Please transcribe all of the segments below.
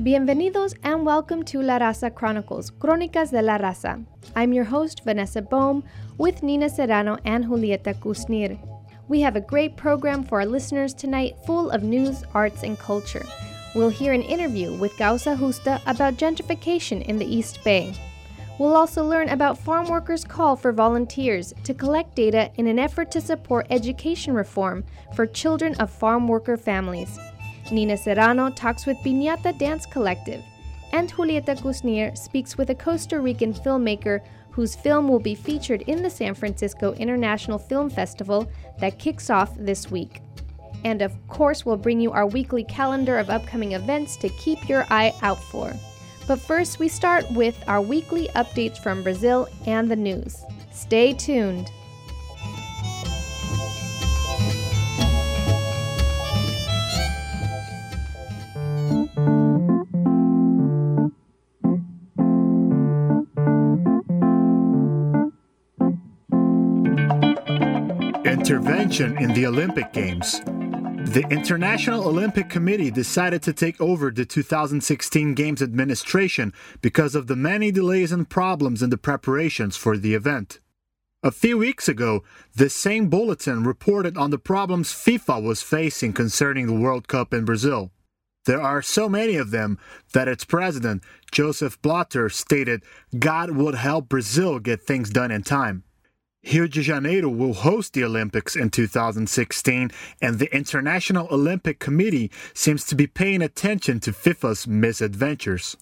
Bienvenidos and welcome to La Raza Chronicles, Crónicas de la Raza. I'm your host, Vanessa Bohm, with Nina Serrano and Julieta Kusnir. We have a great program for our listeners tonight, full of news, arts, and culture. We'll hear an interview with Causa Justa about gentrification in the East Bay. We'll also learn about farm workers' call for volunteers to collect data in an effort to support education reform for children of farm worker families. Nina Serrano talks with Piñata Dance Collective, and Julieta Kusnir speaks with a Costa Rican filmmaker whose film will be featured in the San Francisco International Film Festival that kicks off this week. And of course, we'll bring you our weekly calendar of upcoming events to keep your eye out for. But first, we start with our weekly updates from Brazil and the news. Stay tuned. In the Olympic Games. The International Olympic Committee decided to take over the 2016 Games administration because of the many delays and problems in the preparations for the event. A few weeks ago, this same bulletin reported on the problems FIFA was facing concerning the World Cup in Brazil. There are so many of them that its president, Joseph Blatter, stated God would help Brazil get things done in time. Rio de Janeiro will host the Olympics in 2016, and the International Olympic Committee seems to be paying attention to FIFA's misadventures.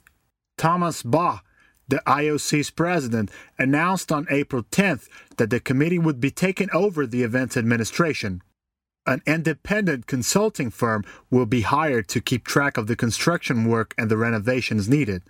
Thomas Bach, the IOC's president, announced on April 10th that the committee would be taking over the event's administration. An independent consulting firm will be hired to keep track of the construction work and the renovations needed.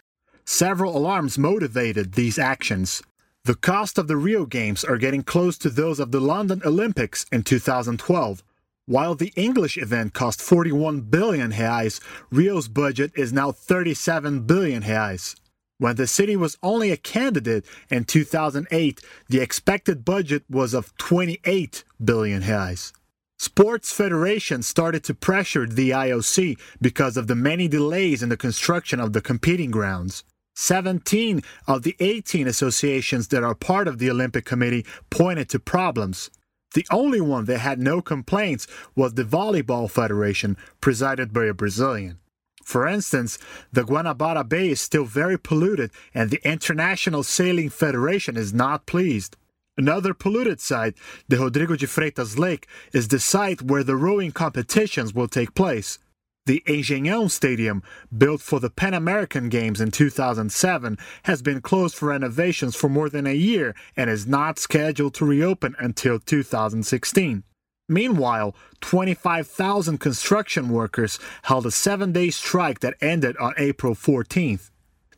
Several alarms motivated these actions. The cost of the Rio Games are getting close to those of the London Olympics in 2012. While the English event cost 41 billion reais, Rio's budget is now 37 billion reais. When the city was only a candidate in 2008, the expected budget was of 28 billion reais. Sports federations started to pressure the IOC because of the many delays in the construction of the competing grounds. 17 of the 18 associations that are part of the Olympic Committee pointed to problems. The only one that had no complaints was the Volleyball Federation, presided by a Brazilian. For instance, the Guanabara Bay is still very polluted, and the International Sailing Federation is not pleased. Another polluted site, the Rodrigo de Freitas Lake, is the site where the rowing competitions will take place. The Engenhão Stadium, built for the Pan American Games in 2007, has been closed for renovations for more than a year and is not scheduled to reopen until 2016. Meanwhile, 25,000 construction workers held a seven day strike that ended on April 14th.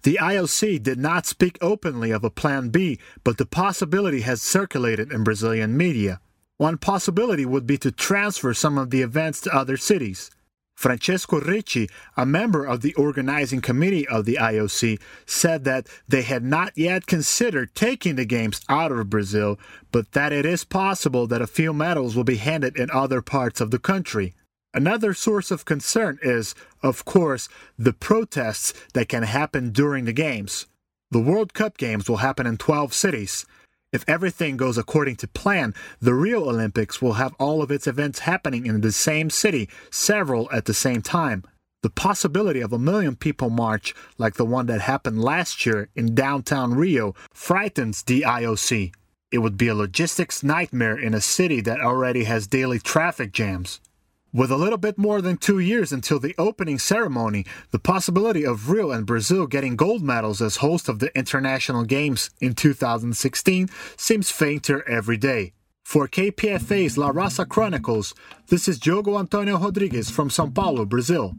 The IOC did not speak openly of a Plan B, but the possibility has circulated in Brazilian media. One possibility would be to transfer some of the events to other cities. Francesco Ricci, a member of the organizing committee of the IOC, said that they had not yet considered taking the Games out of Brazil, but that it is possible that a few medals will be handed in other parts of the country. Another source of concern is, of course, the protests that can happen during the Games. The World Cup Games will happen in 12 cities. If everything goes according to plan, the Rio Olympics will have all of its events happening in the same city, several at the same time. The possibility of a million people march, like the one that happened last year in downtown Rio, frightens the IOC. It would be a logistics nightmare in a city that already has daily traffic jams. With a little bit more than two years until the opening ceremony, the possibility of Rio and Brazil getting gold medals as host of the International Games in 2016 seems fainter every day. For KPFA's La Raza Chronicles, this is Diogo Antonio Rodrigues from São Paulo, Brazil.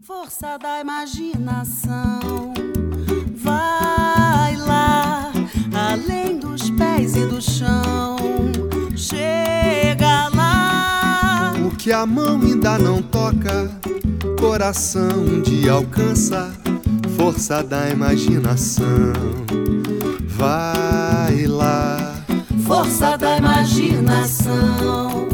Que a mão ainda não toca, coração um dia alcança. Força da imaginação vai lá. Força da imaginação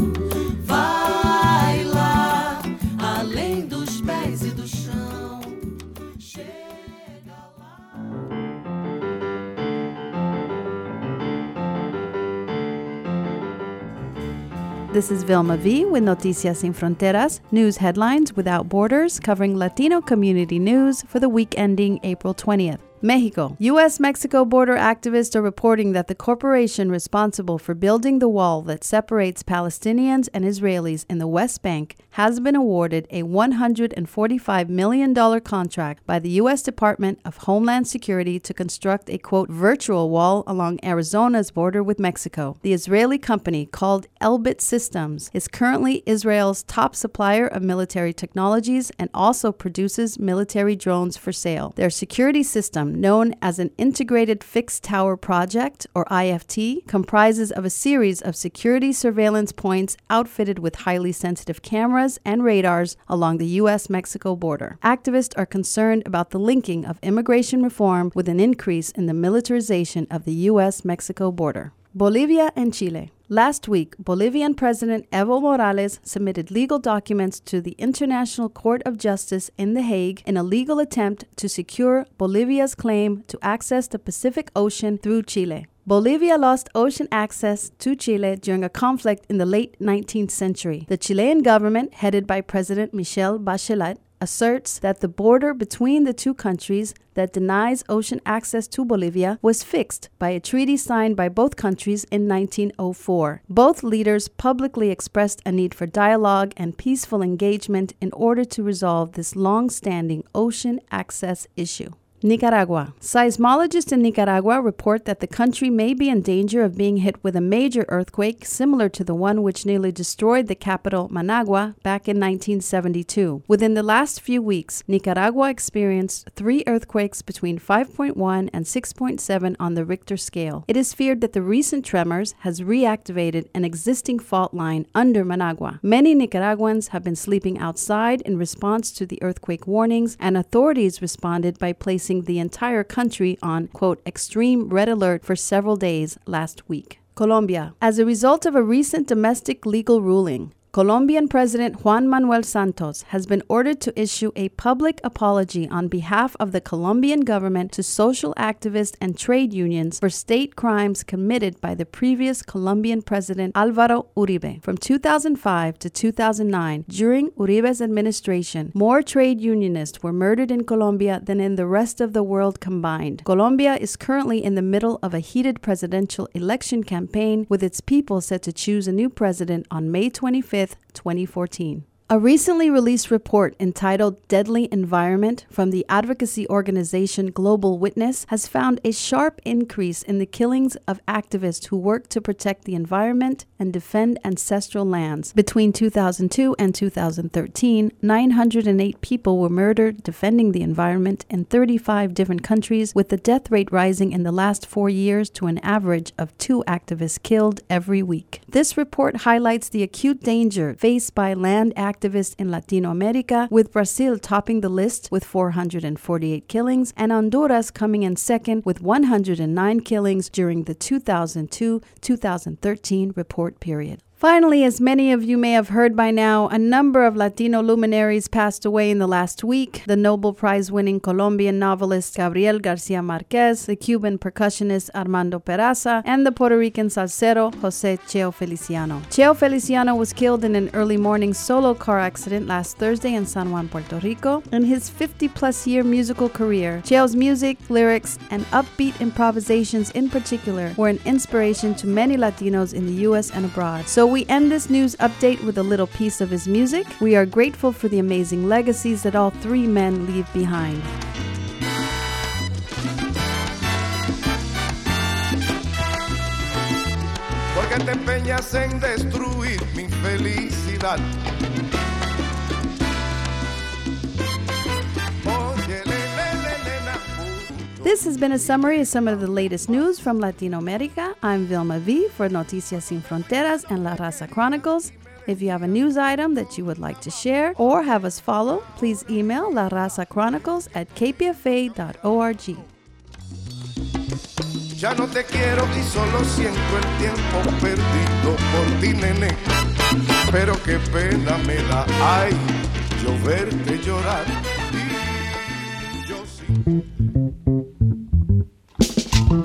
This is Vilma V with Noticias Sin Fronteras, news headlines without borders, covering Latino community news for the week ending April 20th. Mexico. U.S. Mexico border activists are reporting that the corporation responsible for building the wall that separates Palestinians and Israelis in the West Bank has been awarded a $145 million contract by the U.S. Department of Homeland Security to construct a quote virtual wall along Arizona's border with Mexico. The Israeli company called Elbit Systems is currently Israel's top supplier of military technologies and also produces military drones for sale. Their security system known as an Integrated Fixed Tower Project, or IFT, comprises of a series of security surveillance points outfitted with highly sensitive cameras and radars along the U.S. Mexico border. Activists are concerned about the linking of immigration reform with an increase in the militarization of the U.S. Mexico border. Bolivia and Chile. Last week, Bolivian President Evo Morales submitted legal documents to the International Court of Justice in The Hague in a legal attempt to secure Bolivia's claim to access the Pacific Ocean through Chile. Bolivia lost ocean access to Chile during a conflict in the late 19th century. The Chilean government, headed by President Michelle Bachelet, asserts that the border between the two countries that denies ocean access to Bolivia was fixed by a treaty signed by both countries in 1904. Both leaders publicly expressed a need for dialogue and peaceful engagement in order to resolve this long standing ocean access issue. Nicaragua. Seismologists in Nicaragua report that the country may be in danger of being hit with a major earthquake similar to the one which nearly destroyed the capital, Managua, back in 1972. Within the last few weeks, Nicaragua experienced three earthquakes between 5.1 and 6.7 on the Richter scale. It is feared that the recent tremors has reactivated an existing fault line under Managua. Many Nicaraguans have been sleeping outside in response to the earthquake warnings, and authorities responded by placing the entire country on, quote, extreme red alert for several days last week. Colombia. As a result of a recent domestic legal ruling, Colombian President Juan Manuel Santos has been ordered to issue a public apology on behalf of the Colombian government to social activists and trade unions for state crimes committed by the previous Colombian president Alvaro Uribe. From 2005 to 2009, during Uribe's administration, more trade unionists were murdered in Colombia than in the rest of the world combined. Colombia is currently in the middle of a heated presidential election campaign, with its people set to choose a new president on May 25th 2014. A recently released report entitled Deadly Environment from the advocacy organization Global Witness has found a sharp increase in the killings of activists who work to protect the environment and defend ancestral lands. Between 2002 and 2013, 908 people were murdered defending the environment in 35 different countries, with the death rate rising in the last four years to an average of two activists killed every week. This report highlights the acute danger faced by land activists activists in Latino America, with Brazil topping the list with 448 killings and Honduras coming in second with 109 killings during the 2002 2013 report period. Finally, as many of you may have heard by now, a number of Latino luminaries passed away in the last week. The Nobel Prize winning Colombian novelist Gabriel Garcia Marquez, the Cuban percussionist Armando Peraza, and the Puerto Rican salsero Jose Cheo Feliciano. Cheo Feliciano was killed in an early morning solo car accident last Thursday in San Juan, Puerto Rico. In his 50 plus year musical career, Cheo's music, lyrics, and upbeat improvisations in particular were an inspiration to many Latinos in the U.S. and abroad. So we end this news update with a little piece of his music. We are grateful for the amazing legacies that all three men leave behind. Porque te empeñas en destruir mi felicidad. This has been a summary of some of the latest news from Latino America. I'm Vilma V for Noticias Sin Fronteras and La Raza Chronicles. If you have a news item that you would like to share or have us follow, please email La Raza Chronicles at kpfa.org. Ya no te quiero y solo siento el tiempo perdido por ti, nene. Pero qué pena me da, ay, yo verte llorar. Y yo sí. You're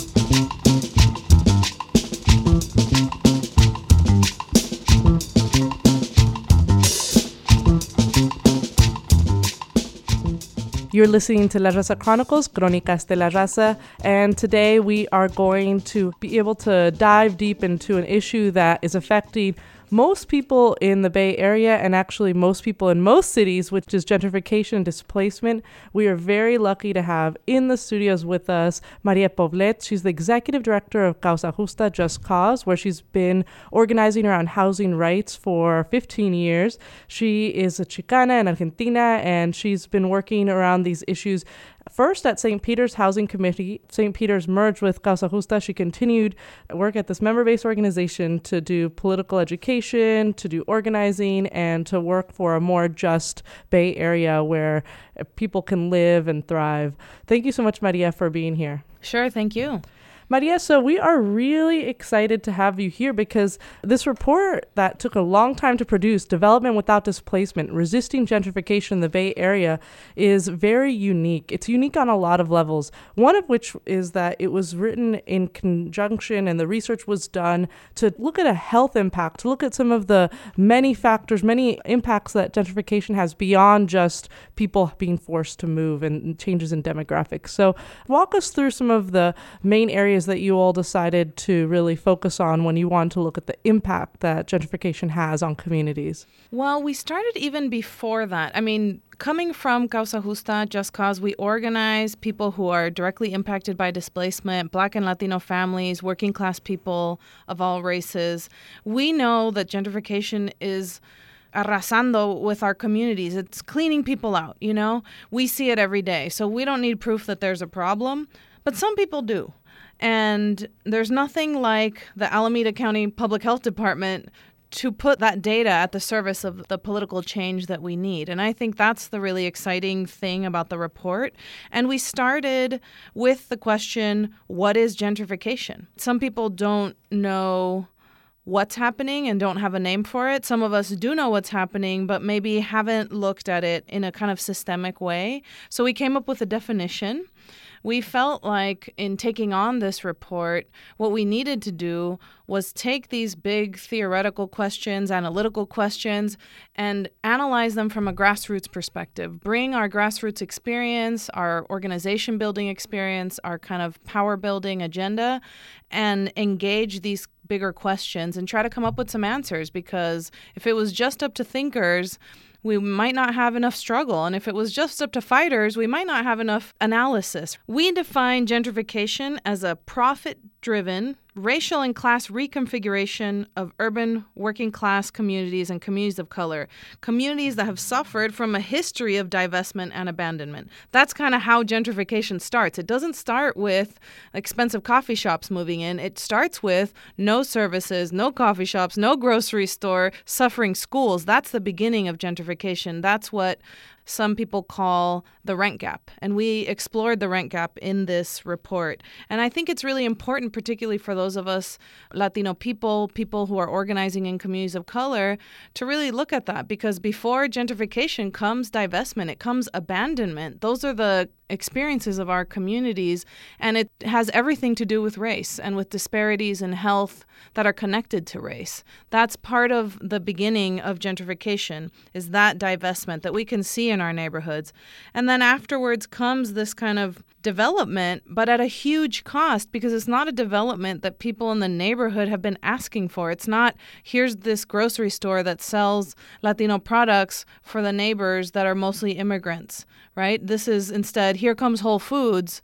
listening to La Raza Chronicles, Crónicas de la Raza, and today we are going to be able to dive deep into an issue that is affecting most people in the Bay Area and actually most people in most cities, which is gentrification and displacement. We are very lucky to have in the studios with us Maria Poblet. She's the executive director of Causa Justa Just Cause, where she's been organizing around housing rights for 15 years. She is a Chicana in Argentina, and she's been working around these issues First at St. Peter's Housing Committee, St. Peter's merged with Causa Justa. She continued work at this member based organization to do political education, to do organizing, and to work for a more just Bay Area where people can live and thrive. Thank you so much, Maria, for being here. Sure, thank you. Maria, so we are really excited to have you here because this report that took a long time to produce, Development Without Displacement Resisting Gentrification in the Bay Area, is very unique. It's unique on a lot of levels. One of which is that it was written in conjunction and the research was done to look at a health impact, to look at some of the many factors, many impacts that gentrification has beyond just people being forced to move and changes in demographics. So, walk us through some of the main areas that you all decided to really focus on when you wanted to look at the impact that gentrification has on communities? Well, we started even before that. I mean, coming from Causa Justa, Just Cause, we organize people who are directly impacted by displacement, Black and Latino families, working class people of all races. We know that gentrification is arrasando with our communities. It's cleaning people out, you know? We see it every day. So we don't need proof that there's a problem, but some people do. And there's nothing like the Alameda County Public Health Department to put that data at the service of the political change that we need. And I think that's the really exciting thing about the report. And we started with the question what is gentrification? Some people don't know what's happening and don't have a name for it. Some of us do know what's happening, but maybe haven't looked at it in a kind of systemic way. So we came up with a definition we felt like in taking on this report, what we needed to do was take these big theoretical questions, analytical questions, and analyze them from a grassroots perspective. Bring our grassroots experience, our organization building experience, our kind of power building agenda, and engage these bigger questions and try to come up with some answers because if it was just up to thinkers, we might not have enough struggle. And if it was just up to fighters, we might not have enough analysis. We define gentrification as a profit driven racial and class reconfiguration of urban working class communities and communities of color, communities that have suffered from a history of divestment and abandonment. That's kind of how gentrification starts. It doesn't start with expensive coffee shops moving in, it starts with no services, no coffee shops, no grocery store, suffering schools. That's the beginning of gentrification. That's what some people call the rent gap. And we explored the rent gap in this report. And I think it's really important, particularly for those of us Latino people, people who are organizing in communities of color, to really look at that because before gentrification comes divestment, it comes abandonment. Those are the experiences of our communities, and it has everything to do with race and with disparities in health that are connected to race. That's part of the beginning of gentrification is that divestment that we can see in our neighborhoods. And then afterwards comes this kind of development, but at a huge cost because it's not a development that people in the neighborhood have been asking for. It's not here's this grocery store that sells Latino products for the neighbors that are mostly immigrants, right? This is instead here comes Whole Foods.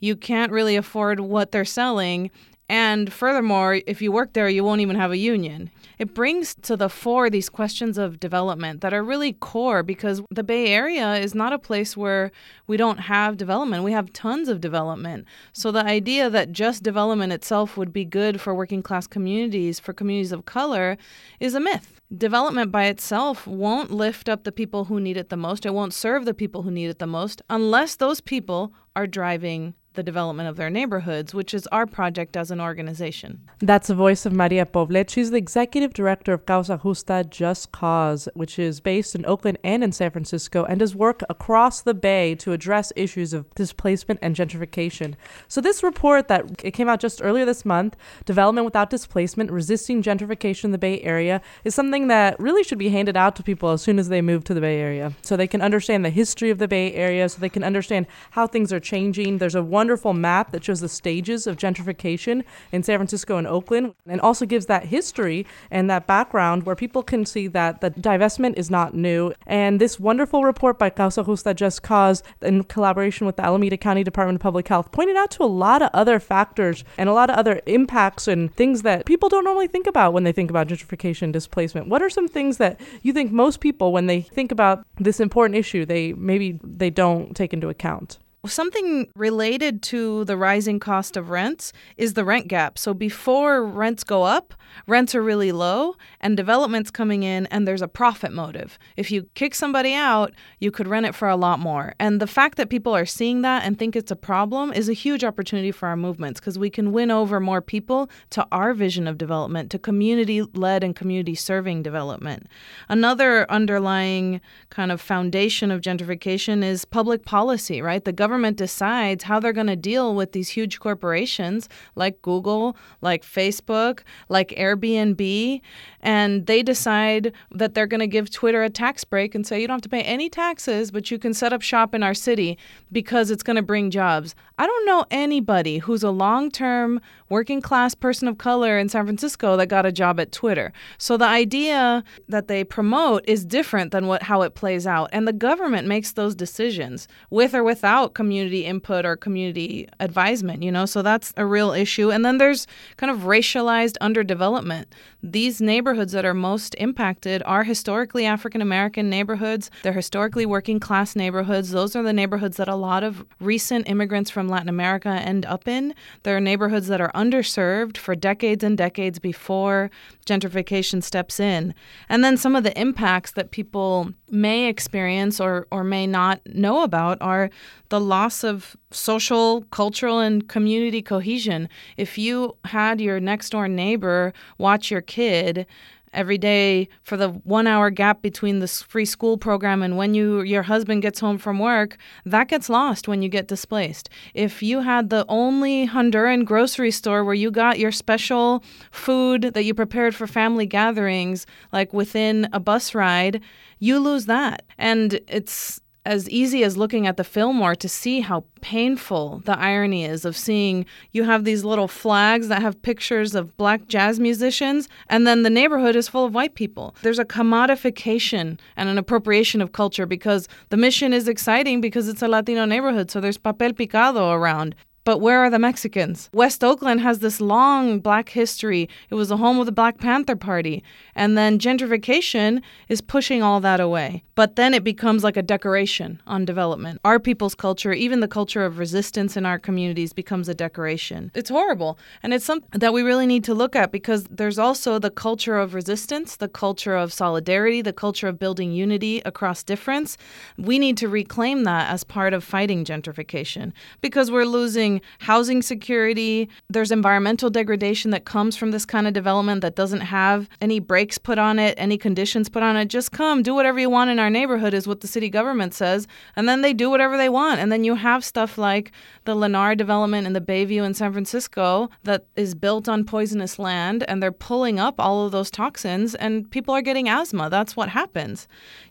You can't really afford what they're selling. And furthermore, if you work there, you won't even have a union. It brings to the fore these questions of development that are really core because the Bay Area is not a place where we don't have development. We have tons of development. So the idea that just development itself would be good for working class communities, for communities of color, is a myth development by itself won't lift up the people who need it the most. It won't serve the people who need it the most unless those people are driving the development of their neighborhoods, which is our project as an organization. That's the voice of Maria Poblet. She's the executive director of Causa Justa Just Cause, which is based in Oakland and in San Francisco and does work across the Bay to address issues of displacement and gentrification. So, this report that it came out just earlier this month, Development Without Displacement Resisting Gentrification in the Bay Area, is something that really should be handed out to people as soon as they move to the Bay Area so they can understand the history of the Bay Area, so they can understand how things are changing. There's a wonderful map that shows the stages of gentrification in San Francisco and Oakland and also gives that history and that background where people can see that the divestment is not new. And this wonderful report by Causa Justa Just Cause in collaboration with the Alameda County Department of Public Health pointed out to a lot of other factors and a lot of other impacts and things that people don't normally think about when they think about gentrification displacement. What are some things that you think most people when they think about this important issue they maybe they don't take into account? Something related to the rising cost of rents is the rent gap. So before rents go up, rents are really low and development's coming in and there's a profit motive. If you kick somebody out, you could rent it for a lot more. And the fact that people are seeing that and think it's a problem is a huge opportunity for our movements because we can win over more people to our vision of development, to community led and community serving development. Another underlying kind of foundation of gentrification is public policy, right? The government government decides how they're going to deal with these huge corporations like Google, like Facebook, like Airbnb, and they decide that they're going to give Twitter a tax break and say you don't have to pay any taxes, but you can set up shop in our city because it's going to bring jobs. I don't know anybody who's a long term working class person of color in San Francisco that got a job at Twitter. So the idea that they promote is different than what how it plays out. And the government makes those decisions with or without community input or community advisement, you know? So that's a real issue. And then there's kind of racialized underdevelopment. These neighborhoods that are most impacted are historically African American neighborhoods. They're historically working class neighborhoods. Those are the neighborhoods that a lot of recent immigrants from Latin America end up in. There are neighborhoods that are underserved for decades and decades before gentrification steps in. And then some of the impacts that people may experience or, or may not know about are the loss of social, cultural, and community cohesion. If you had your next door neighbor watch your kid every day for the one hour gap between the free school program and when you your husband gets home from work that gets lost when you get displaced if you had the only honduran grocery store where you got your special food that you prepared for family gatherings like within a bus ride you lose that and it's as easy as looking at the Fillmore to see how painful the irony is of seeing you have these little flags that have pictures of black jazz musicians, and then the neighborhood is full of white people. There's a commodification and an appropriation of culture because the mission is exciting because it's a Latino neighborhood, so there's papel picado around. But where are the Mexicans? West Oakland has this long black history. It was the home of the Black Panther Party. And then gentrification is pushing all that away. But then it becomes like a decoration on development. Our people's culture, even the culture of resistance in our communities, becomes a decoration. It's horrible. And it's something that we really need to look at because there's also the culture of resistance, the culture of solidarity, the culture of building unity across difference. We need to reclaim that as part of fighting gentrification because we're losing housing security. There's environmental degradation that comes from this kind of development that doesn't have any brakes put on it, any conditions put on it. Just come, do whatever you want in our neighborhood, is what the city government says. And then they do whatever they want. And then you have stuff like the Lennar development in the Bayview in San Francisco that is built on poisonous land, and they're pulling up all of those toxins, and people are getting asthma. That's what happens.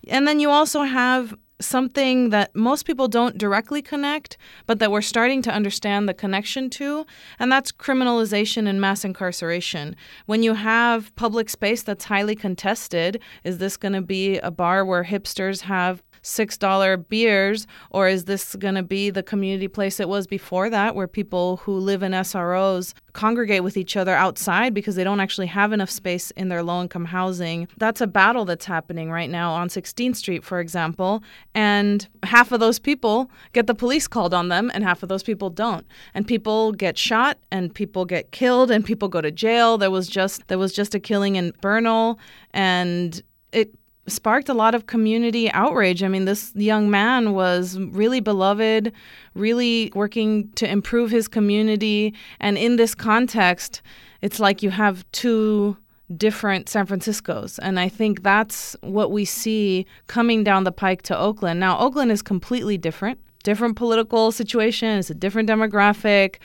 And then you also have something that most people don't directly connect, but that we're starting to understand the connection to, and that's criminalization and mass incarceration. When you have public space that's highly contested, is this going to be a bar where hipsters have $6 beers, or is this going to be the community place it was before that, where people who live in SROs congregate with each other outside because they don't actually have enough space in their low income housing? That's a battle that's happening right now on 16th Street, for example. And half of those people get the police called on them, and half of those people don't. And people get shot, and people get killed, and people go to jail. There was just there was just a killing in Bernal, and it sparked a lot of community outrage. I mean, this young man was really beloved, really working to improve his community. And in this context, it's like you have two different San Franciscos. And I think that's what we see coming down the pike to Oakland. Now, Oakland is completely different, different political situation, it's a different demographic,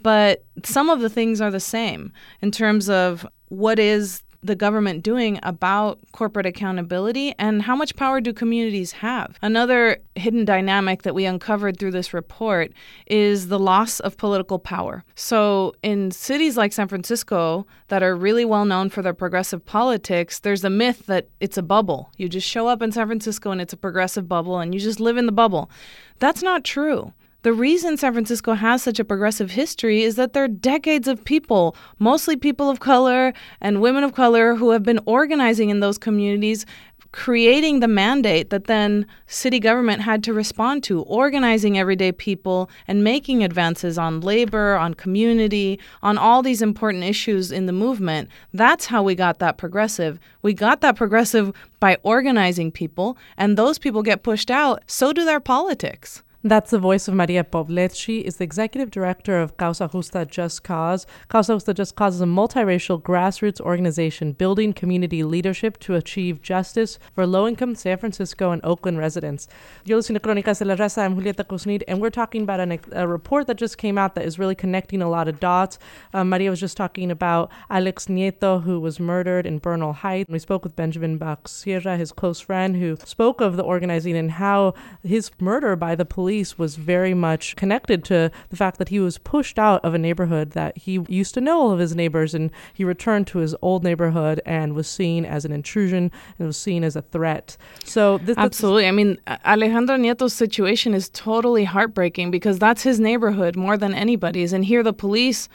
but some of the things are the same in terms of what is the government doing about corporate accountability and how much power do communities have? Another hidden dynamic that we uncovered through this report is the loss of political power. So, in cities like San Francisco that are really well known for their progressive politics, there's a myth that it's a bubble. You just show up in San Francisco and it's a progressive bubble and you just live in the bubble. That's not true. The reason San Francisco has such a progressive history is that there are decades of people, mostly people of color and women of color, who have been organizing in those communities, creating the mandate that then city government had to respond to, organizing everyday people and making advances on labor, on community, on all these important issues in the movement. That's how we got that progressive. We got that progressive by organizing people, and those people get pushed out, so do their politics. That's the voice of Maria Poblet. She is the executive director of Causa Justa Just Cause. Causa Justa Just Cause is a multiracial grassroots organization building community leadership to achieve justice for low income San Francisco and Oakland residents. You're listening to Crónicas de la Raza. I'm Julieta Kusnir, and we're talking about an, a report that just came out that is really connecting a lot of dots. Um, Maria was just talking about Alex Nieto, who was murdered in Bernal Heights. We spoke with Benjamin Sierra, his close friend, who spoke of the organizing and how his murder by the police was very much connected to the fact that he was pushed out of a neighborhood that he used to know all of his neighbors and he returned to his old neighborhood and was seen as an intrusion and was seen as a threat. So this, Absolutely. I mean, Alejandro Nieto's situation is totally heartbreaking because that's his neighborhood more than anybody's and here the police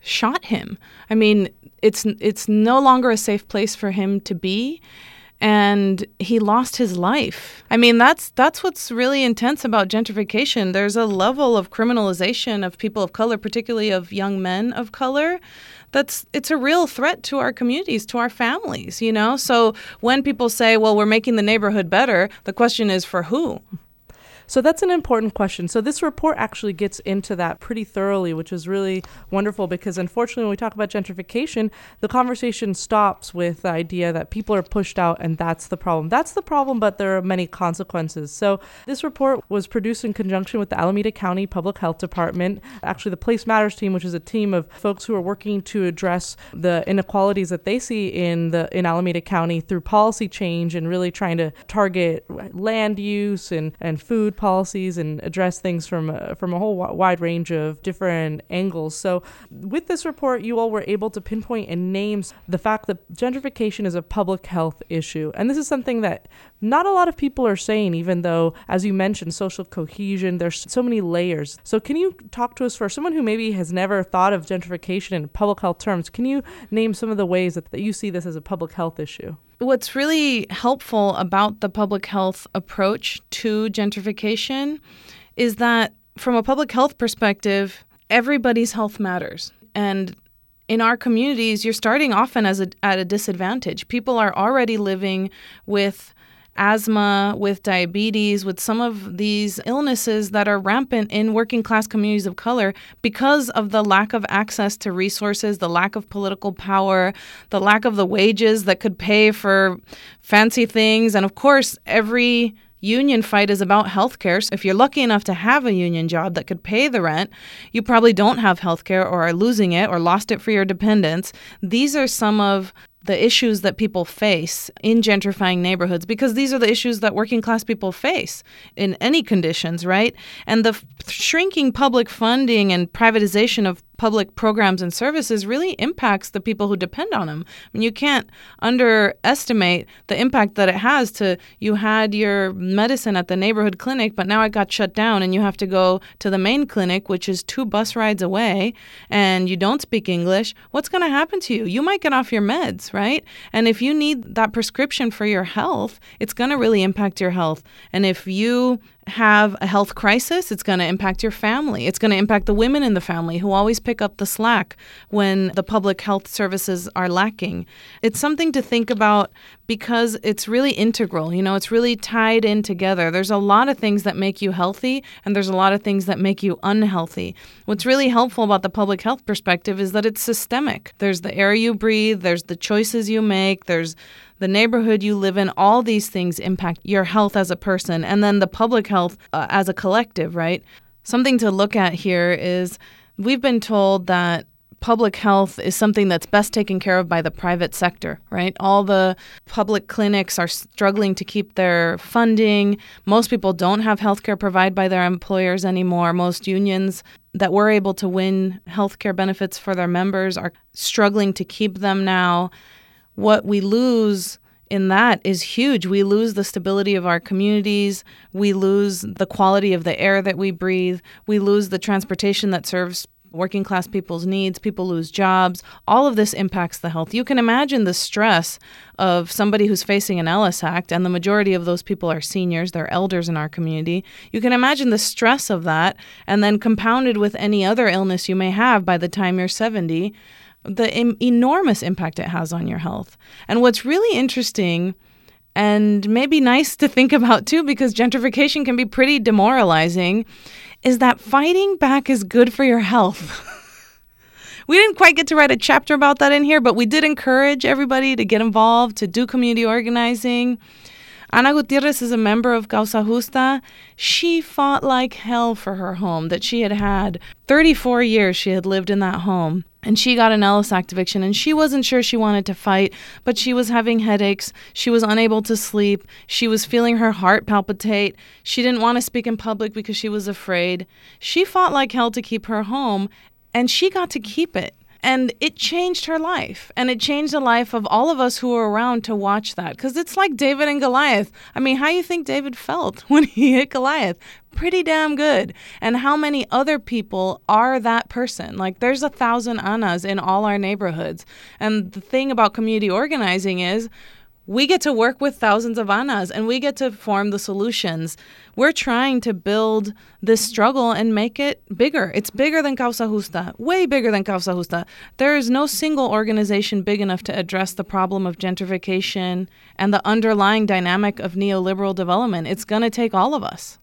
shot him. I mean, it's it's no longer a safe place for him to be and he lost his life. I mean, that's that's what's really intense about gentrification. There's a level of criminalization of people of color, particularly of young men of color. That's it's a real threat to our communities, to our families, you know? So when people say, "Well, we're making the neighborhood better," the question is for who? So that's an important question. So this report actually gets into that pretty thoroughly, which is really wonderful because unfortunately, when we talk about gentrification, the conversation stops with the idea that people are pushed out and that's the problem. That's the problem, but there are many consequences. So this report was produced in conjunction with the Alameda County Public Health Department, actually the Place Matters team, which is a team of folks who are working to address the inequalities that they see in the in Alameda County through policy change and really trying to target land use and, and food policies and address things from a, from a whole wide range of different angles. So, with this report, you all were able to pinpoint and name the fact that gentrification is a public health issue, and this is something that not a lot of people are saying. Even though, as you mentioned, social cohesion, there's so many layers. So, can you talk to us for someone who maybe has never thought of gentrification in public health terms? Can you name some of the ways that, that you see this as a public health issue? What's really helpful about the public health approach to gentrification is that from a public health perspective, everybody's health matters. And in our communities, you're starting often as a, at a disadvantage. People are already living with asthma, with diabetes, with some of these illnesses that are rampant in working class communities of color because of the lack of access to resources, the lack of political power, the lack of the wages that could pay for fancy things. And of course, every union fight is about healthcare. So if you're lucky enough to have a union job that could pay the rent, you probably don't have healthcare or are losing it or lost it for your dependents. These are some of the issues that people face in gentrifying neighborhoods because these are the issues that working class people face in any conditions, right? And the f- shrinking public funding and privatization of public programs and services really impacts the people who depend on them. I mean, you can't underestimate the impact that it has to you had your medicine at the neighborhood clinic, but now it got shut down and you have to go to the main clinic, which is two bus rides away, and you don't speak English. What's going to happen to you? You might get off your meds, right? And if you need that prescription for your health, it's going to really impact your health. And if you have a health crisis, it's going to impact your family. It's going to impact the women in the family who always pick up the slack when the public health services are lacking. It's something to think about because it's really integral. You know, it's really tied in together. There's a lot of things that make you healthy, and there's a lot of things that make you unhealthy. What's really helpful about the public health perspective is that it's systemic. There's the air you breathe, there's the choices you make, there's the neighborhood you live in, all these things impact your health as a person, and then the public health uh, as a collective, right? Something to look at here is we've been told that public health is something that's best taken care of by the private sector, right? All the public clinics are struggling to keep their funding. Most people don't have health care provided by their employers anymore. Most unions that were able to win health care benefits for their members are struggling to keep them now what we lose in that is huge. We lose the stability of our communities. We lose the quality of the air that we breathe. We lose the transportation that serves working class people's needs. People lose jobs. All of this impacts the health. You can imagine the stress of somebody who's facing an Ellis Act, and the majority of those people are seniors, they're elders in our community. You can imagine the stress of that, and then compounded with any other illness you may have by the time you're 70 the Im- enormous impact it has on your health. And what's really interesting and maybe nice to think about too, because gentrification can be pretty demoralizing, is that fighting back is good for your health. we didn't quite get to write a chapter about that in here, but we did encourage everybody to get involved, to do community organizing. Ana Gutierrez is a member of Causa Justa. She fought like hell for her home that she had had 34 years she had lived in that home. And she got an Ellis eviction, and she wasn't sure she wanted to fight, but she was having headaches. She was unable to sleep. She was feeling her heart palpitate. She didn't want to speak in public because she was afraid. She fought like hell to keep her home, and she got to keep it. And it changed her life. And it changed the life of all of us who were around to watch that. Because it's like David and Goliath. I mean, how you think David felt when he hit Goliath? Pretty damn good. And how many other people are that person? Like, there's a thousand Annas in all our neighborhoods. And the thing about community organizing is, we get to work with thousands of Anas and we get to form the solutions. We're trying to build this struggle and make it bigger. It's bigger than Causa Justa, way bigger than Causa Justa. There is no single organization big enough to address the problem of gentrification and the underlying dynamic of neoliberal development. It's going to take all of us.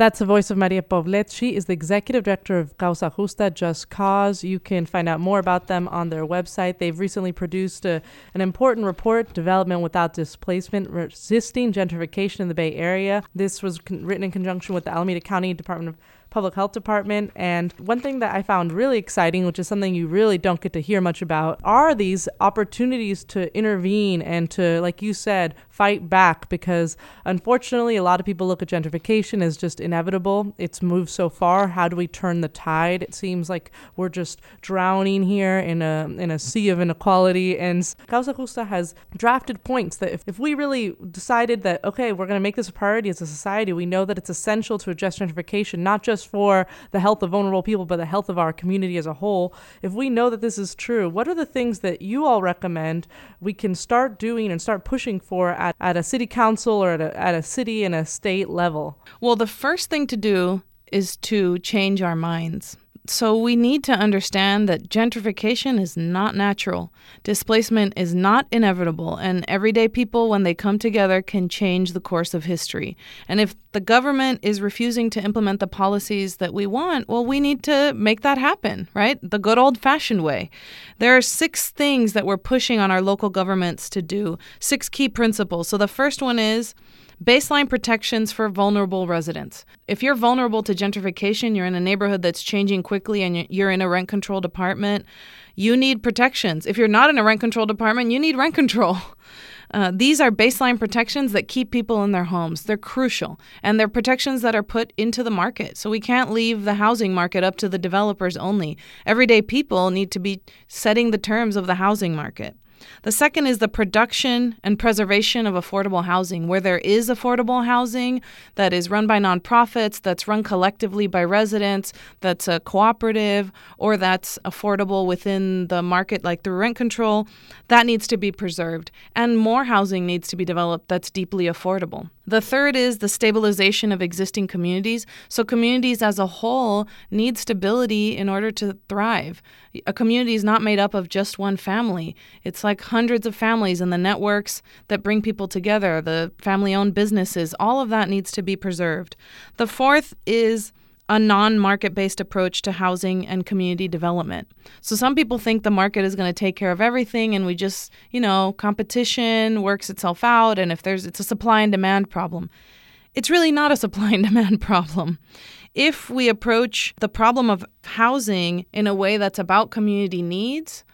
That's the voice of Maria Poblet. She is the executive director of Causa Justa, Just Cause. You can find out more about them on their website. They've recently produced a, an important report, Development Without Displacement, Resisting Gentrification in the Bay Area. This was con- written in conjunction with the Alameda County Department of public health department. And one thing that I found really exciting, which is something you really don't get to hear much about, are these opportunities to intervene and to, like you said, fight back because unfortunately, a lot of people look at gentrification as just inevitable. It's moved so far. How do we turn the tide? It seems like we're just drowning here in a in a sea of inequality. And Causa Justa has drafted points that if, if we really decided that okay, we're going to make this a priority as a society, we know that it's essential to address gentrification, not just for the health of vulnerable people, but the health of our community as a whole. If we know that this is true, what are the things that you all recommend we can start doing and start pushing for at, at a city council or at a, at a city and a state level? Well, the first thing to do is to change our minds. So we need to understand that gentrification is not natural. Displacement is not inevitable, and everyday people, when they come together, can change the course of history. And if the government is refusing to implement the policies that we want, well, we need to make that happen, right? The good old fashioned way. There are six things that we're pushing on our local governments to do, six key principles. So the first one is baseline protections for vulnerable residents. If you're vulnerable to gentrification, you're in a neighborhood that's changing quickly and you're in a rent controlled apartment, you need protections. If you're not in a rent controlled apartment, you need rent control. Uh, these are baseline protections that keep people in their homes. They're crucial. And they're protections that are put into the market. So we can't leave the housing market up to the developers only. Everyday people need to be setting the terms of the housing market. The second is the production and preservation of affordable housing, where there is affordable housing that is run by nonprofits, that's run collectively by residents, that's a cooperative, or that's affordable within the market, like through rent control, that needs to be preserved. And more housing needs to be developed that's deeply affordable. The third is the stabilization of existing communities. So communities as a whole need stability in order to thrive. A community is not made up of just one family. It's like hundreds of families and the networks that bring people together, the family-owned businesses, all of that needs to be preserved. The fourth is a non market based approach to housing and community development. So some people think the market is going to take care of everything and we just, you know, competition works itself out and if there's it's a supply and demand problem. It's really not a supply and demand problem. If we approach the problem of housing in a way that's about community needs,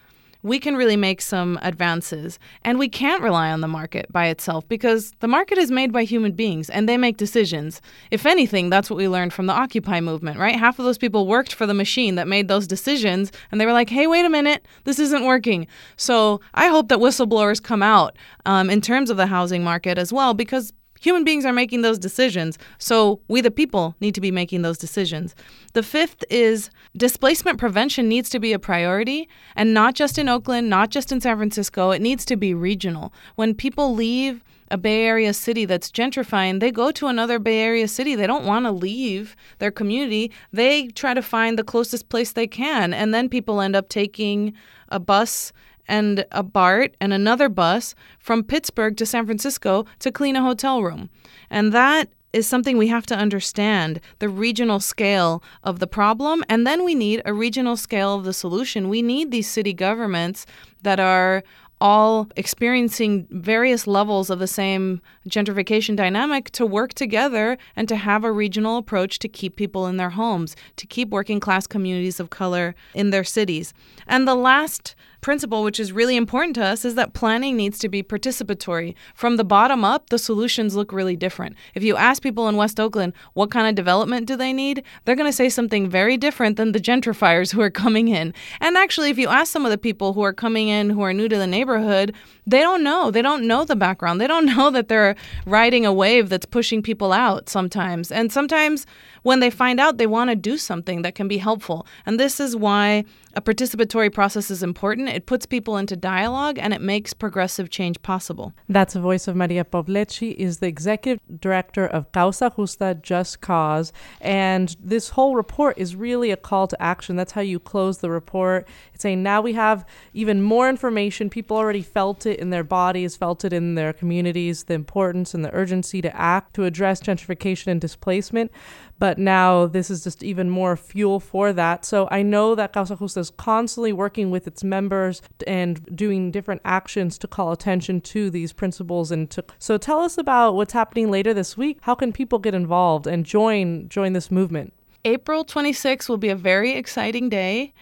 we can really make some advances. And we can't rely on the market by itself because the market is made by human beings and they make decisions. If anything, that's what we learned from the Occupy movement, right? Half of those people worked for the machine that made those decisions and they were like, hey, wait a minute, this isn't working. So I hope that whistleblowers come out um, in terms of the housing market as well because Human beings are making those decisions, so we, the people, need to be making those decisions. The fifth is displacement prevention needs to be a priority, and not just in Oakland, not just in San Francisco, it needs to be regional. When people leave a Bay Area city that's gentrifying, they go to another Bay Area city. They don't want to leave their community. They try to find the closest place they can. And then people end up taking a bus and a BART and another bus from Pittsburg to San Francisco to clean a hotel room. And that is something we have to understand the regional scale of the problem. And then we need a regional scale of the solution. We need these city governments that are all experiencing various levels of the same gentrification dynamic to work together and to have a regional approach to keep people in their homes, to keep working class communities of color in their cities. And the last principle, which is really important to us, is that planning needs to be participatory. From the bottom up, the solutions look really different. If you ask people in West Oakland what kind of development do they need, they're going to say something very different than the gentrifiers who are coming in. And actually, if you ask some of the people who are coming in who are new to the neighborhood, they don't know. They don't know the background. They don't know that they're riding a wave that's pushing people out sometimes. And sometimes when they find out, they want to do something that can be helpful. And this is why a participatory process is important. It puts people into dialogue and it makes progressive change possible. That's the voice of Maria. She is the executive director of Causa Justa Just Cause. And this whole report is really a call to action. That's how you close the report. It's saying now we have even more information. People already felt it in their bodies, felt it in their communities, the importance and the urgency to act to address gentrification and displacement but now this is just even more fuel for that. So I know that Causa Justa is constantly working with its members and doing different actions to call attention to these principles and to so tell us about what's happening later this week. How can people get involved and join join this movement? April 26 will be a very exciting day.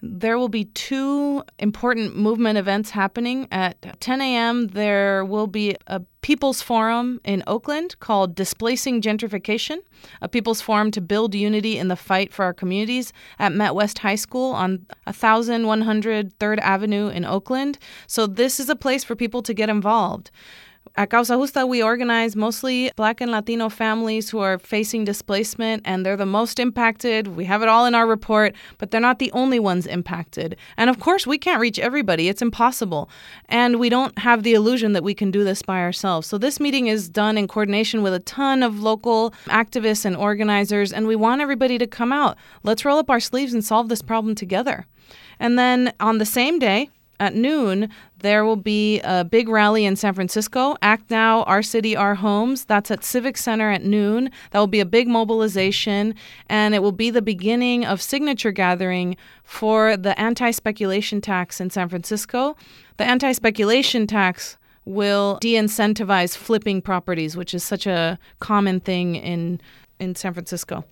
There will be two important movement events happening. At 10 a.m., there will be a People's Forum in Oakland called Displacing Gentrification, a People's Forum to build unity in the fight for our communities at Met West High School on 1100 3rd Avenue in Oakland. So, this is a place for people to get involved. At Causa Justa, we organize mostly Black and Latino families who are facing displacement, and they're the most impacted. We have it all in our report, but they're not the only ones impacted. And of course, we can't reach everybody, it's impossible. And we don't have the illusion that we can do this by ourselves. So, this meeting is done in coordination with a ton of local activists and organizers, and we want everybody to come out. Let's roll up our sleeves and solve this problem together. And then on the same day, at noon, there will be a big rally in San Francisco. Act Now, Our City, Our Homes. That's at Civic Center at noon. That will be a big mobilization, and it will be the beginning of signature gathering for the anti speculation tax in San Francisco. The anti speculation tax will de incentivize flipping properties, which is such a common thing in, in San Francisco.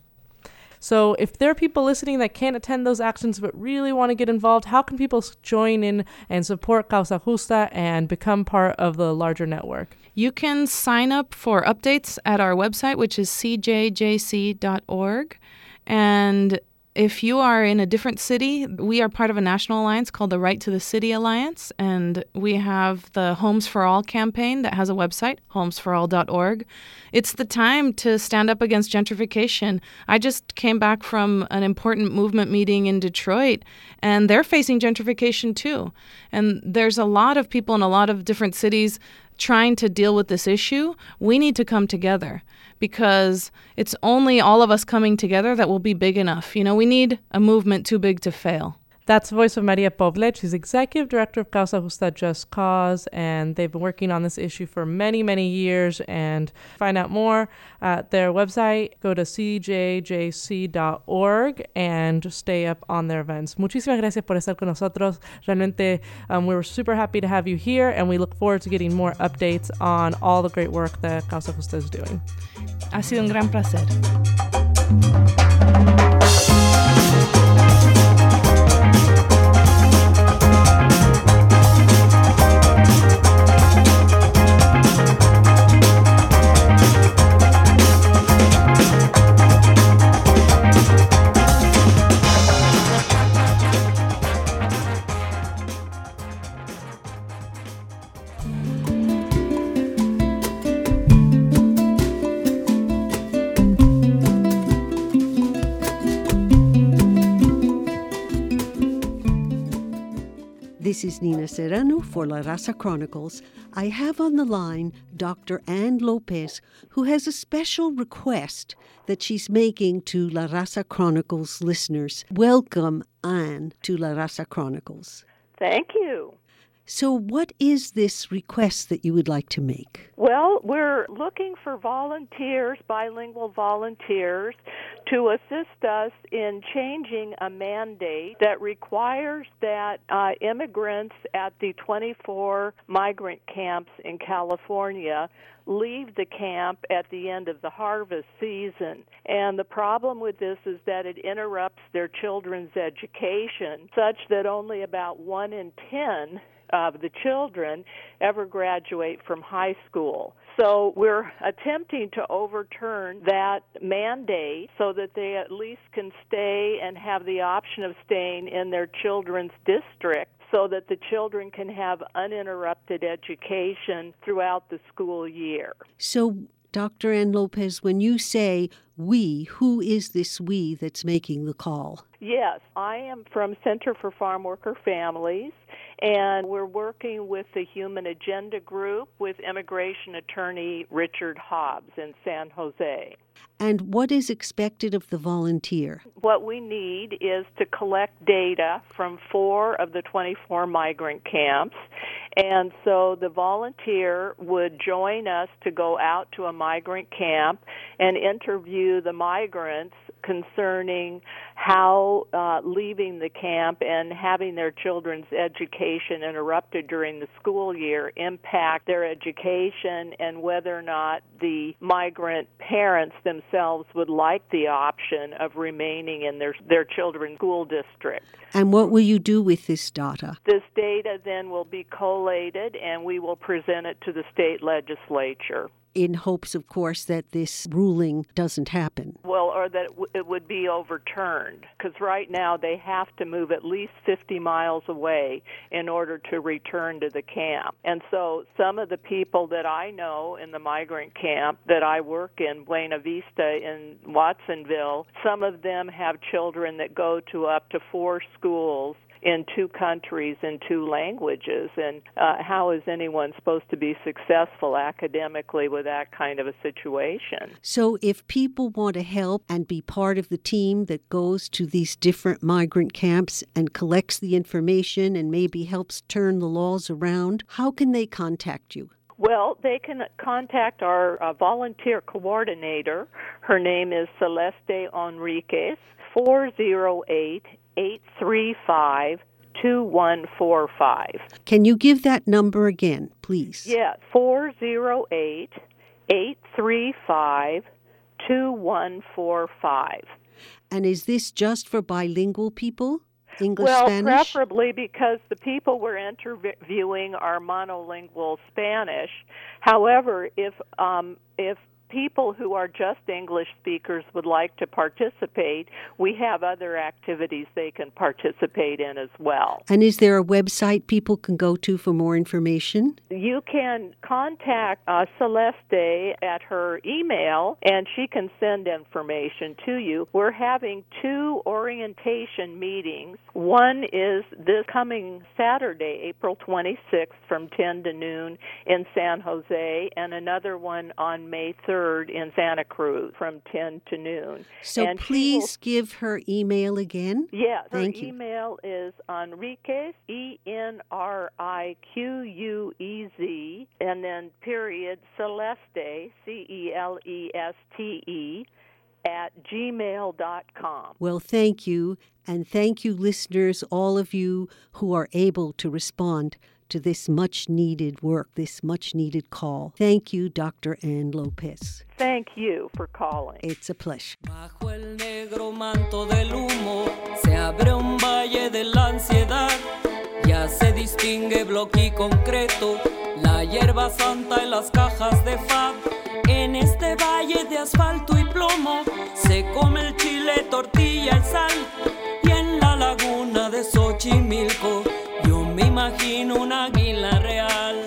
So, if there are people listening that can't attend those actions but really want to get involved, how can people join in and support Causa Justa and become part of the larger network? You can sign up for updates at our website, which is cjjc.org. And if you are in a different city, we are part of a national alliance called the Right to the City Alliance, and we have the Homes for All campaign that has a website, homesforall.org. It's the time to stand up against gentrification. I just came back from an important movement meeting in Detroit, and they're facing gentrification too. And there's a lot of people in a lot of different cities trying to deal with this issue. We need to come together because it's only all of us coming together that will be big enough. You know, we need a movement too big to fail. That's the voice of Maria Poblet. She's executive director of Causa Justa Just Cause, and they've been working on this issue for many, many years. And find out more at their website, go to cjjc.org and stay up on their events. Muchísimas gracias por estar con nosotros. Realmente, um, we were super happy to have you here, and we look forward to getting more updates on all the great work that Causa Justa is doing. Ha sido un gran placer. This is Nina Serrano for La Raza Chronicles. I have on the line Dr. Ann Lopez, who has a special request that she's making to La Raza Chronicles listeners. Welcome, Ann, to La Raza Chronicles. Thank you. So, what is this request that you would like to make? Well, we're looking for volunteers, bilingual volunteers, to assist us in changing a mandate that requires that uh, immigrants at the 24 migrant camps in California leave the camp at the end of the harvest season. And the problem with this is that it interrupts their children's education such that only about 1 in 10 of the children ever graduate from high school. So we're attempting to overturn that mandate so that they at least can stay and have the option of staying in their children's district so that the children can have uninterrupted education throughout the school year. So, Dr. Ann Lopez, when you say we, who is this we that's making the call? Yes, I am from Center for Farm Worker Families, and we're working with the Human Agenda Group with immigration attorney Richard Hobbs in San Jose. And what is expected of the volunteer? What we need is to collect data from four of the 24 migrant camps. And so the volunteer would join us to go out to a migrant camp and interview the migrants concerning how uh, leaving the camp and having their children's education interrupted during the school year impact their education and whether or not the migrant parents themselves would like the option of remaining in their their children's school district. And what will you do with this data? This data then will be collated and we will present it to the state legislature in hopes, of course, that this ruling doesn't happen. Well, or that it, would be overturned. Because right now they have to move at least 50 miles away in order to return to the camp. And so some of the people that I know in the migrant camp that I work in, Buena Vista in Watsonville, some of them have children that go to up to four schools in two countries in two languages and uh, how is anyone supposed to be successful academically with that kind of a situation So, if people want to help and be part of the team that goes to these different migrant camps and collects the information and maybe helps turn the laws around, how can they contact you? Well, they can contact our uh, volunteer coordinator. Her name is Celeste Enriquez, 408 835 2145. Can you give that number again, please? Yeah, 408 835 2145. And is this just for bilingual people? English, well, Spanish? preferably because the people we're interviewing are monolingual Spanish. However, if um, if people who are just English speakers would like to participate, we have other activities they can participate in as well. And is there a website people can go to for more information? You can contact uh, Celeste at her email and she can send information to you. We're having two orientation meetings. One is this coming Saturday, April 26th from 10 to noon in San Jose, and another one on May 3rd in Santa Cruz from 10 to noon. So and please give her email again. Yeah, her Thank you. email is Enriquez, E N R I Q U E Z, and then period Celeste, C E L E S T E, at gmail.com. Well, thank you. And thank you, listeners, all of you who are able to respond to this much needed work, this much needed call. Thank you, Dr. Ann Lopez. Thank you for calling. It's a pleasure. Bajo el negro manto del humo se abre un valle de la ansiedad. Ya se distingue bloque y concreto, la hierba santa y las cajas de fab. En este valle de asfalto y plomo se come el chile, tortilla y sal. Y en la laguna de Xochimilco imagino un águila real.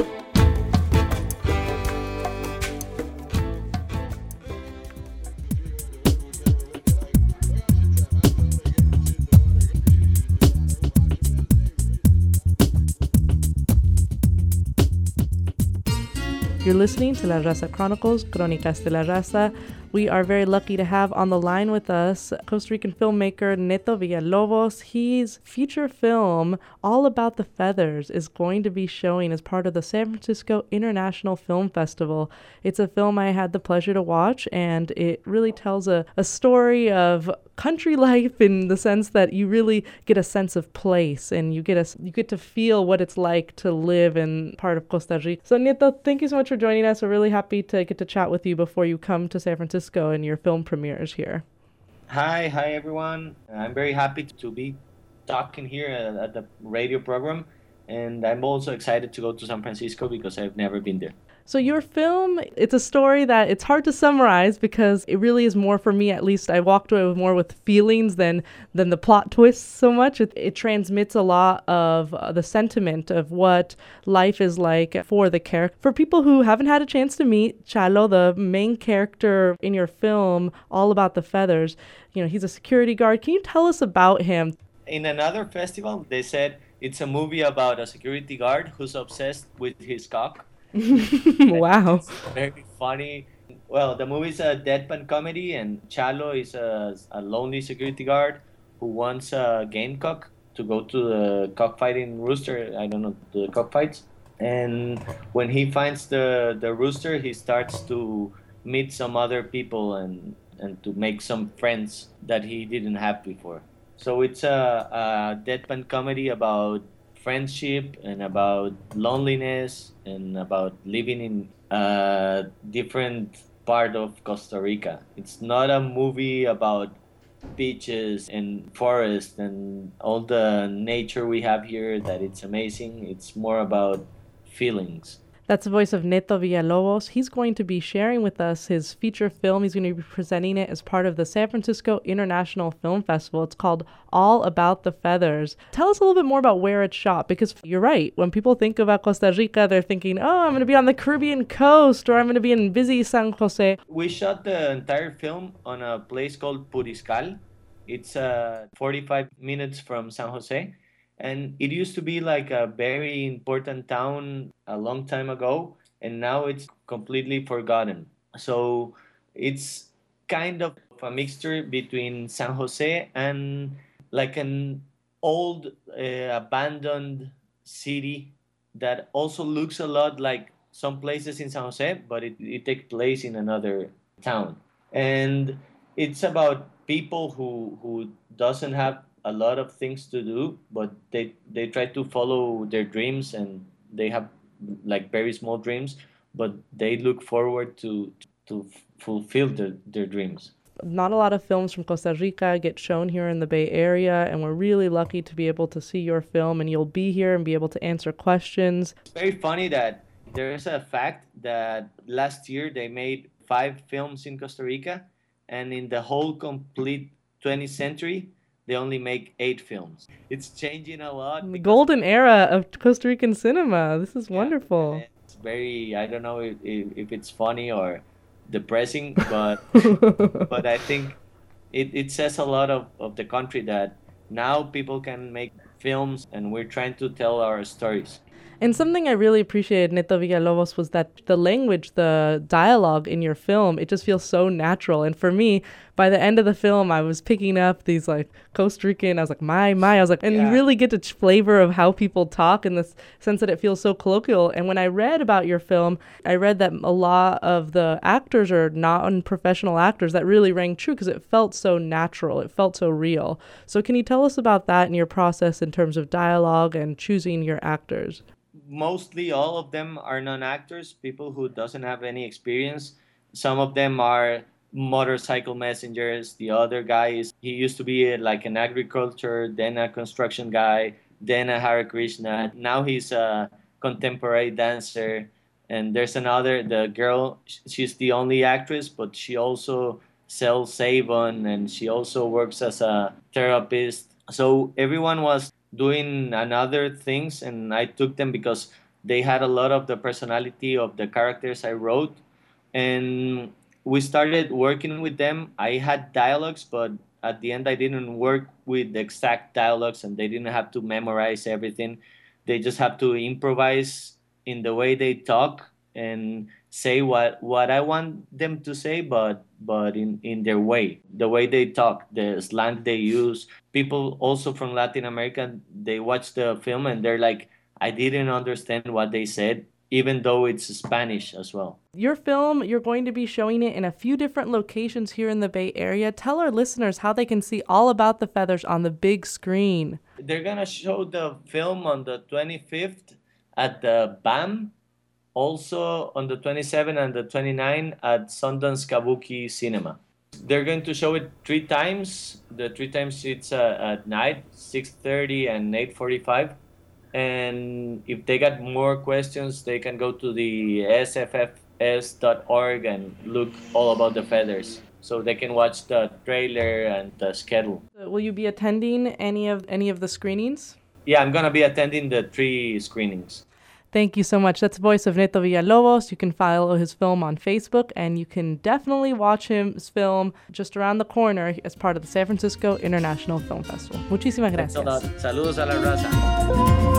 You're listening to La Raza Chronicles, Crónicas de la Raza. We are very lucky to have on the line with us Costa Rican filmmaker Neto Villalobos. His feature film, All About the Feathers, is going to be showing as part of the San Francisco International Film Festival. It's a film I had the pleasure to watch, and it really tells a, a story of country life in the sense that you really get a sense of place and you get a you get to feel what it's like to live in part of Costa Rica. So Neto, thank you so much for joining us. We're really happy to get to chat with you before you come to San Francisco and your film premieres here. Hi, hi everyone. I'm very happy to be talking here at, at the radio program, and I'm also excited to go to San Francisco because I've never been there. So your film, it's a story that it's hard to summarize because it really is more for me at least. I walked away with more with feelings than than the plot twists so much. It, it transmits a lot of uh, the sentiment of what life is like for the character. For people who haven't had a chance to meet Chalo, the main character in your film, all about the feathers. You know, he's a security guard. Can you tell us about him? In another festival, they said it's a movie about a security guard who's obsessed with his cock. wow. Very funny. Well, the movie is a deadpan comedy, and Chalo is a, a lonely security guard who wants a gamecock to go to the cockfighting rooster. I don't know, the cockfights. And when he finds the, the rooster, he starts to meet some other people and, and to make some friends that he didn't have before. So it's a, a deadpan comedy about friendship and about loneliness and about living in a different part of Costa Rica. It's not a movie about beaches and forest and all the nature we have here that it's amazing. It's more about feelings. That's the voice of Neto Villalobos. He's going to be sharing with us his feature film. He's going to be presenting it as part of the San Francisco International Film Festival. It's called All About the Feathers. Tell us a little bit more about where it's shot because you're right. When people think about Costa Rica, they're thinking, oh, I'm going to be on the Caribbean coast or I'm going to be in busy San Jose. We shot the entire film on a place called Puriscal. It's uh, 45 minutes from San Jose and it used to be like a very important town a long time ago and now it's completely forgotten. So it's kind of a mixture between san jose and like an old uh, abandoned city that also looks a lot like some places in san jose but it, it takes place in another town. And it's about people who who doesn't have a lot of things to do but they they try to follow their dreams and they have like very small dreams but they look forward to to fulfill their, their dreams not a lot of films from Costa Rica get shown here in the Bay Area, and we're really lucky to be able to see your film, and you'll be here and be able to answer questions. It's very funny that there is a fact that last year they made five films in Costa Rica, and in the whole complete 20th century, they only make eight films. It's changing a lot. The golden era of Costa Rican cinema. This is wonderful. It's very, I don't know if, if, if it's funny or depressing, but but I think it, it says a lot of, of the country that now people can make films and we're trying to tell our stories. And something I really appreciated, Neto Villalobos, was that the language, the dialogue in your film, it just feels so natural. And for me, by the end of the film, I was picking up these like Costa Rican, I was like, my, my, I was like, and yeah. you really get to flavor of how people talk in the sense that it feels so colloquial. And when I read about your film, I read that a lot of the actors are non professional actors. That really rang true because it felt so natural, it felt so real. So, can you tell us about that in your process in terms of dialogue and choosing your actors? mostly all of them are non-actors, people who doesn't have any experience. Some of them are motorcycle messengers. The other guy is he used to be a, like an agriculture, then a construction guy, then a Hare Krishna. Now he's a contemporary dancer. And there's another, the girl, she's the only actress, but she also sells Avon and she also works as a therapist. So everyone was doing another things and I took them because they had a lot of the personality of the characters I wrote and we started working with them. I had dialogues but at the end I didn't work with the exact dialogues and they didn't have to memorize everything. They just have to improvise in the way they talk and say what what I want them to say, but but in in their way, the way they talk, the slang they use. People also from Latin America, they watch the film and they're like, I didn't understand what they said, even though it's Spanish as well. Your film, you're going to be showing it in a few different locations here in the Bay Area. Tell our listeners how they can see all about the feathers on the big screen. They're gonna show the film on the 25th at the BAM also on the 27 and the 29 at Sundance Kabuki Cinema. They're going to show it three times. The three times it's uh, at night, 6:30 and 8:45. And if they got more questions, they can go to the sffs.org and look all about the feathers so they can watch the trailer and the schedule. Will you be attending any of any of the screenings? Yeah, I'm gonna be attending the three screenings. Thank you so much. That's the voice of Neto Villalobos. You can follow his film on Facebook, and you can definitely watch his film just around the corner as part of the San Francisco International Film Festival. Muchísimas gracias. Saludos a la raza.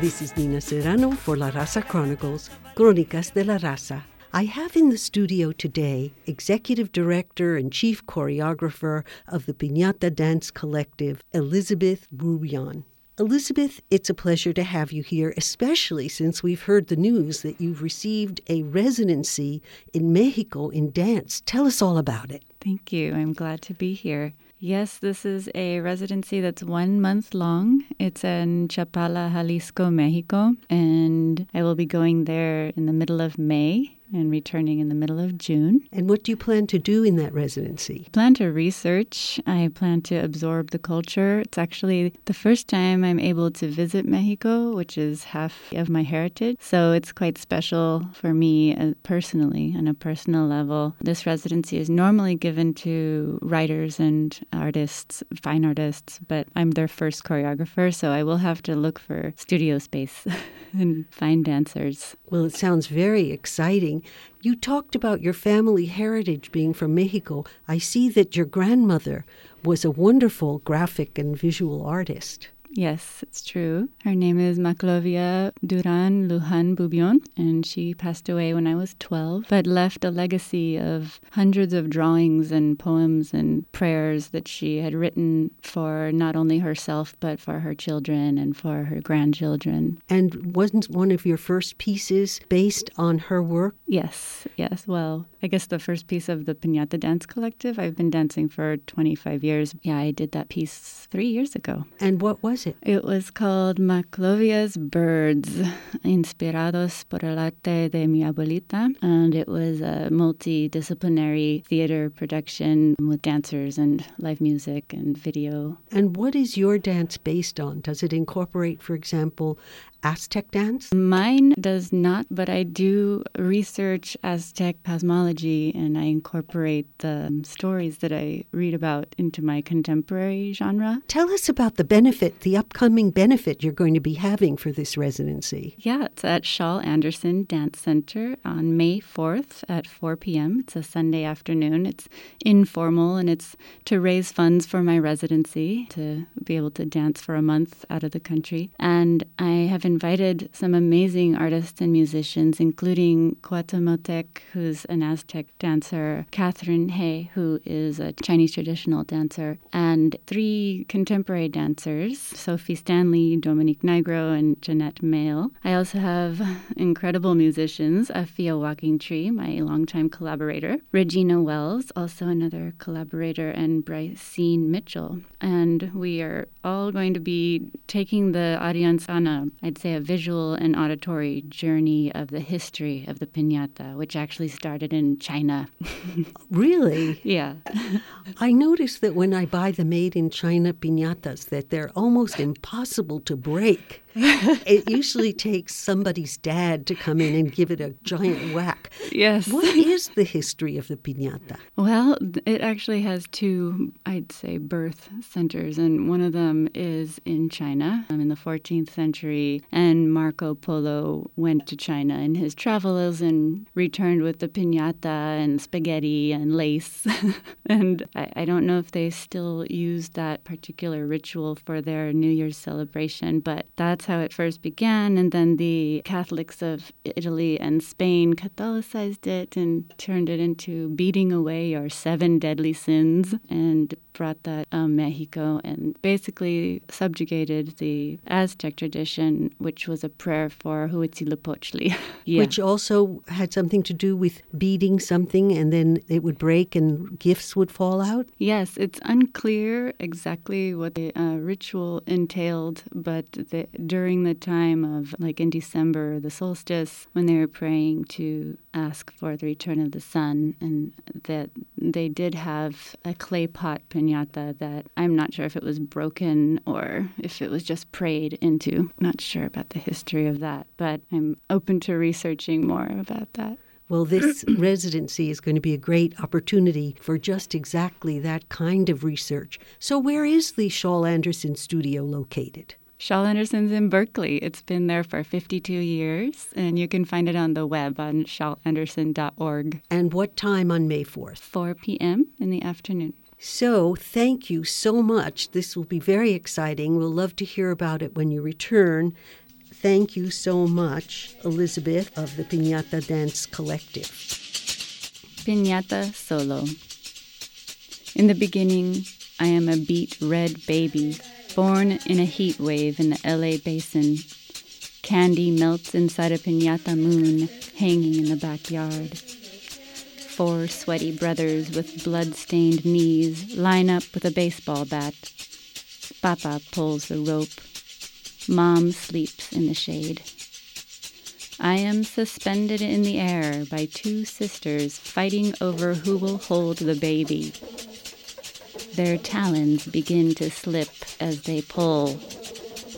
This is Nina Serrano for La Raza Chronicles, Crónicas de la Raza. I have in the studio today Executive Director and Chief Choreographer of the Piñata Dance Collective, Elizabeth Bubion. Elizabeth, it's a pleasure to have you here, especially since we've heard the news that you've received a residency in Mexico in dance. Tell us all about it. Thank you. I'm glad to be here. Yes, this is a residency that's one month long. It's in Chapala, Jalisco, Mexico, and I will be going there in the middle of May and returning in the middle of June. And what do you plan to do in that residency? Plan to research. I plan to absorb the culture. It's actually the first time I'm able to visit Mexico, which is half of my heritage. So it's quite special for me uh, personally, on a personal level. This residency is normally given to writers and artists, fine artists, but I'm their first choreographer, so I will have to look for studio space and find dancers. Well, it sounds very exciting. You talked about your family heritage being from Mexico. I see that your grandmother was a wonderful graphic and visual artist. Yes, it's true. Her name is Maclovia Duran Lujan Bubion, and she passed away when I was 12, but left a legacy of hundreds of drawings and poems and prayers that she had written for not only herself, but for her children and for her grandchildren. And wasn't one of your first pieces based on her work? Yes, yes. Well, I guess the first piece of the Piñata Dance Collective, I've been dancing for 25 years. Yeah, I did that piece three years ago. And what was was it? It was called Maclovia's Birds, Inspirados por el arte de mi abuelita. And it was a multidisciplinary theater production with dancers and live music and video. And what is your dance based on? Does it incorporate, for example, Aztec dance? Mine does not, but I do research Aztec cosmology and I incorporate the um, stories that I read about into my contemporary genre. Tell us about the benefit, the upcoming benefit you're going to be having for this residency. Yeah, it's at Shawl Anderson Dance Center on May 4th at 4 p.m. It's a Sunday afternoon. It's informal and it's to raise funds for my residency to be able to dance for a month out of the country. And I have invited some amazing artists and musicians, including Cuauhtemotec, who's an Aztec dancer, Catherine He, who is a Chinese traditional dancer, and three contemporary dancers, Sophie Stanley, Dominique Nigro, and Jeanette Mail. I also have incredible musicians, Afia Walking Tree, my longtime collaborator, Regina Wells, also another collaborator, and Brycene Mitchell. And we are all going to be taking the audience on a, I'd say, a visual and auditory journey of the history of the piñata, which actually started in China. really? Yeah. I notice that when I buy the made in China piñatas that they're almost impossible to break. it usually takes somebody's dad to come in and give it a giant whack. Yes. What is the history of the piñata? Well, it actually has two, I'd say, birth centers, and one of them is in China um, in the 14th century. And Marco Polo went to China in his travels and returned with the piñata and spaghetti and lace. and I, I don't know if they still use that particular ritual for their New Year's celebration, but that's how it first began. And then the Catholics of Italy and Spain Catholicized it and turned it into beating away our seven deadly sins and brought that um, Mexico and basically subjugated the Aztec tradition, which was a prayer for Huitzilopochtli. yeah. Which also had something to do with beating something and then it would break and gifts would fall out? Yes, it's unclear exactly what the uh, ritual entailed, but the, during the time of, like in December, the solstice, when they were praying to ask for the return of the sun, and that they did have a clay pot pinata that I'm not sure if it was broken or if it was just prayed into. Not sure about the history of that, but I'm open to researching more about that. Well, this residency is going to be a great opportunity for just exactly that kind of research. So, where is the Shawl Anderson studio located? Shawl Anderson's in Berkeley. It's been there for 52 years, and you can find it on the web on shaulanderson.org. And what time on May 4th? 4 p.m. in the afternoon. So, thank you so much. This will be very exciting. We'll love to hear about it when you return. Thank you so much, Elizabeth of the Piñata Dance Collective. Piñata Solo. In the beginning, I am a beet red baby born in a heat wave in the LA basin. Candy melts inside a piñata moon hanging in the backyard. Four sweaty brothers with blood stained knees line up with a baseball bat. Papa pulls the rope. Mom sleeps in the shade. I am suspended in the air by two sisters fighting over who will hold the baby. Their talons begin to slip as they pull.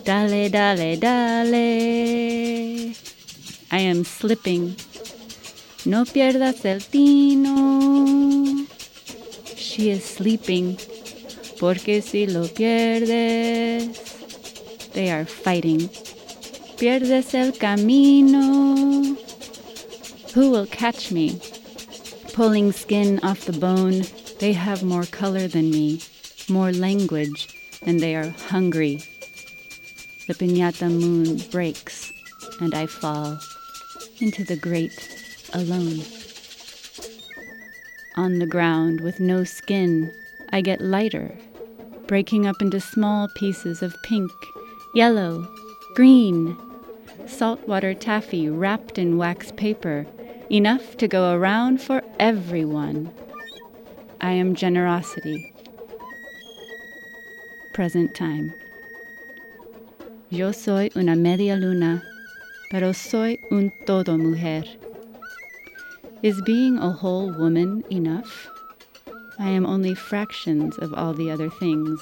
Dale, dale, dale. I am slipping. No pierdas el tino. She is sleeping. Porque si lo pierdes. They are fighting. Pierdes el camino. Who will catch me? Pulling skin off the bone, they have more color than me, more language, and they are hungry. The piñata moon breaks, and I fall into the grate alone. On the ground with no skin, I get lighter, breaking up into small pieces of pink, yellow, green, saltwater taffy wrapped in wax paper, enough to go around for everyone. I am generosity. Present time. Yo soy una media luna, pero soy un todo mujer. Is being a whole woman enough? I am only fractions of all the other things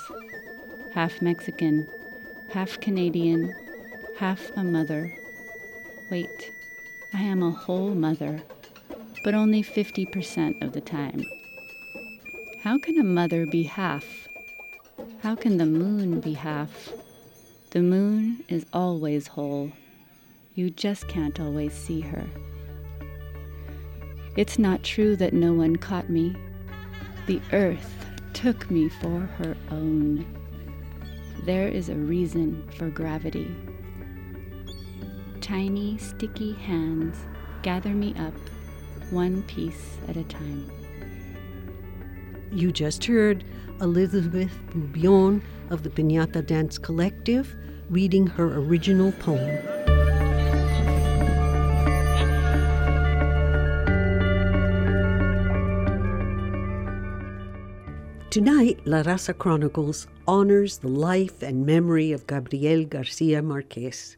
half Mexican, half Canadian, half a mother. Wait, I am a whole mother, but only 50% of the time. How can a mother be half? How can the moon be half? The moon is always whole. You just can't always see her. It's not true that no one caught me. The earth took me for her own. There is a reason for gravity. Tiny, sticky hands gather me up, one piece at a time. You just heard Elizabeth Bubion of the Piñata Dance Collective reading her original poem. Tonight, La Raza Chronicles honors the life and memory of Gabriel Garcia Marquez,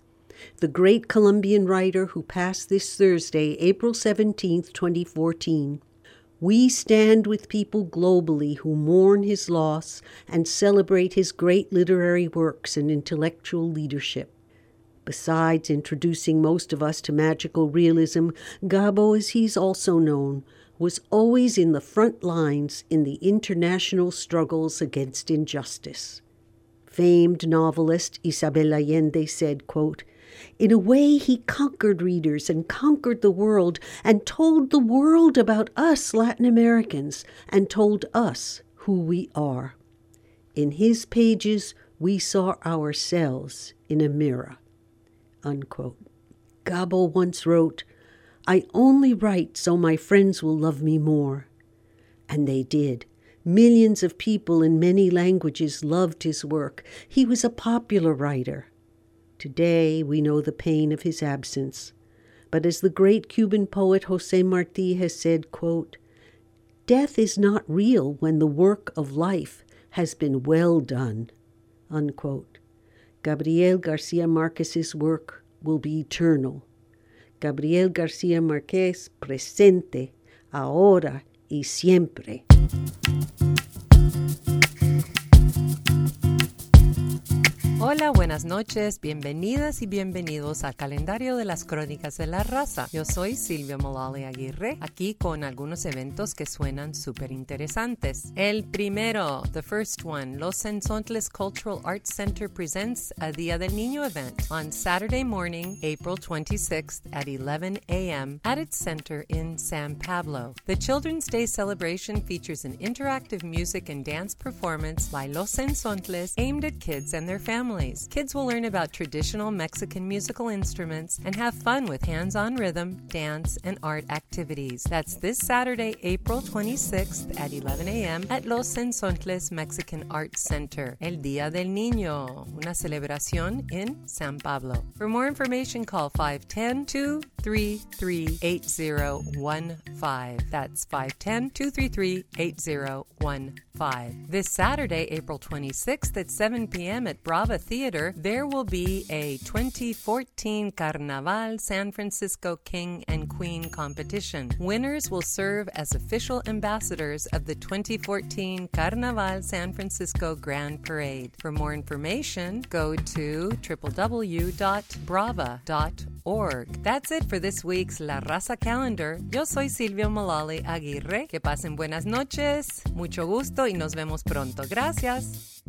the great Colombian writer who passed this Thursday, April 17, 2014. We stand with people globally who mourn his loss and celebrate his great literary works and intellectual leadership. Besides introducing most of us to magical realism, Gabo, as he's also known, was always in the front lines in the international struggles against injustice. Famed novelist Isabel Allende said, quote, in a way, he conquered readers and conquered the world and told the world about us Latin Americans and told us who we are. In his pages, we saw ourselves in a mirror. Unquote. Gabo once wrote, I only write so my friends will love me more. And they did. Millions of people in many languages loved his work. He was a popular writer. Today we know the pain of his absence. But as the great Cuban poet Jose Marti has said, quote, Death is not real when the work of life has been well done. Unquote. Gabriel Garcia Marquez's work will be eternal. Gabriel García Márquez presente, ahora y siempre. Hola, buenas noches, bienvenidas y bienvenidos al calendario de las crónicas de la raza. Yo soy Silvia Molali Aguirre, aquí con algunos eventos que suenan súper interesantes. El primero, the first one, Los Cenzontles Cultural Arts Center presents a Día del Niño event on Saturday morning, April 26th at 11 a.m. at its center in San Pablo. The Children's Day celebration features an interactive music and dance performance by Los Cenzontles aimed at kids and their families families. Kids will learn about traditional Mexican musical instruments and have fun with hands on rhythm, dance, and art activities. That's this Saturday, April 26th at 11 a.m. at Los Cenzontles Mexican Arts Center. El Día del Niño, una celebración in San Pablo. For more information, call 510 233 8015. That's 510 233 8015. This Saturday, April 26th at 7 p.m. at Brava Theater, there will be a 2014 Carnaval San Francisco King and Queen competition. Winners will serve as official ambassadors of the 2014 Carnaval San Francisco Grand Parade. For more information, go to www.brava.org. That's it for this week's La Raza Calendar. Yo soy Silvio Malali Aguirre. Que pasen buenas noches, mucho gusto y nos vemos pronto. Gracias.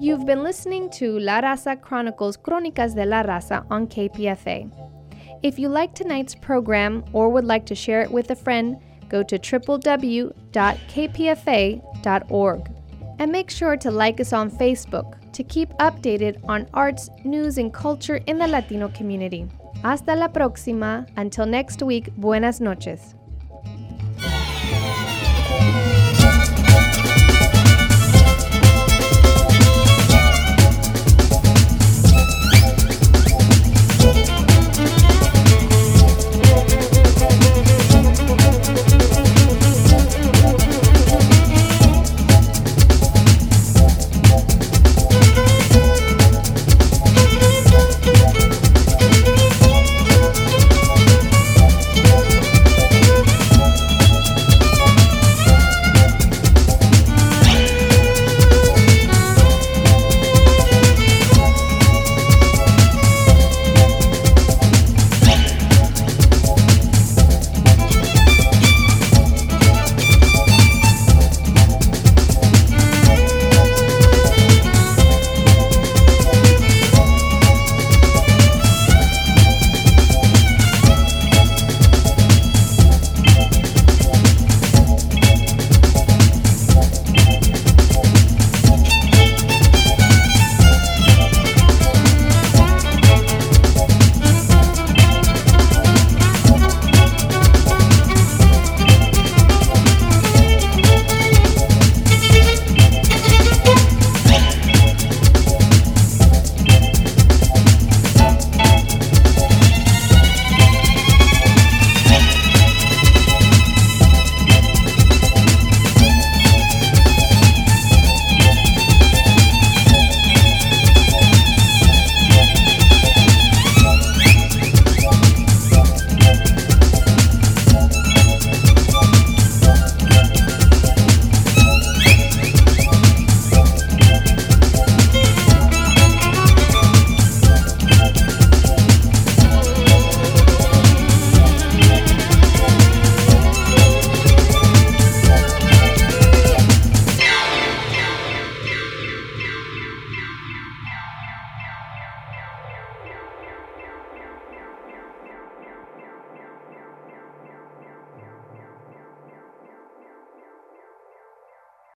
You've been listening to La Raza Chronicles Crónicas de la Raza on KPFA. If you like tonight's program or would like to share it with a friend, go to www.kpfa.org. And make sure to like us on Facebook to keep updated on arts, news, and culture in the Latino community. Hasta la próxima. Until next week, buenas noches.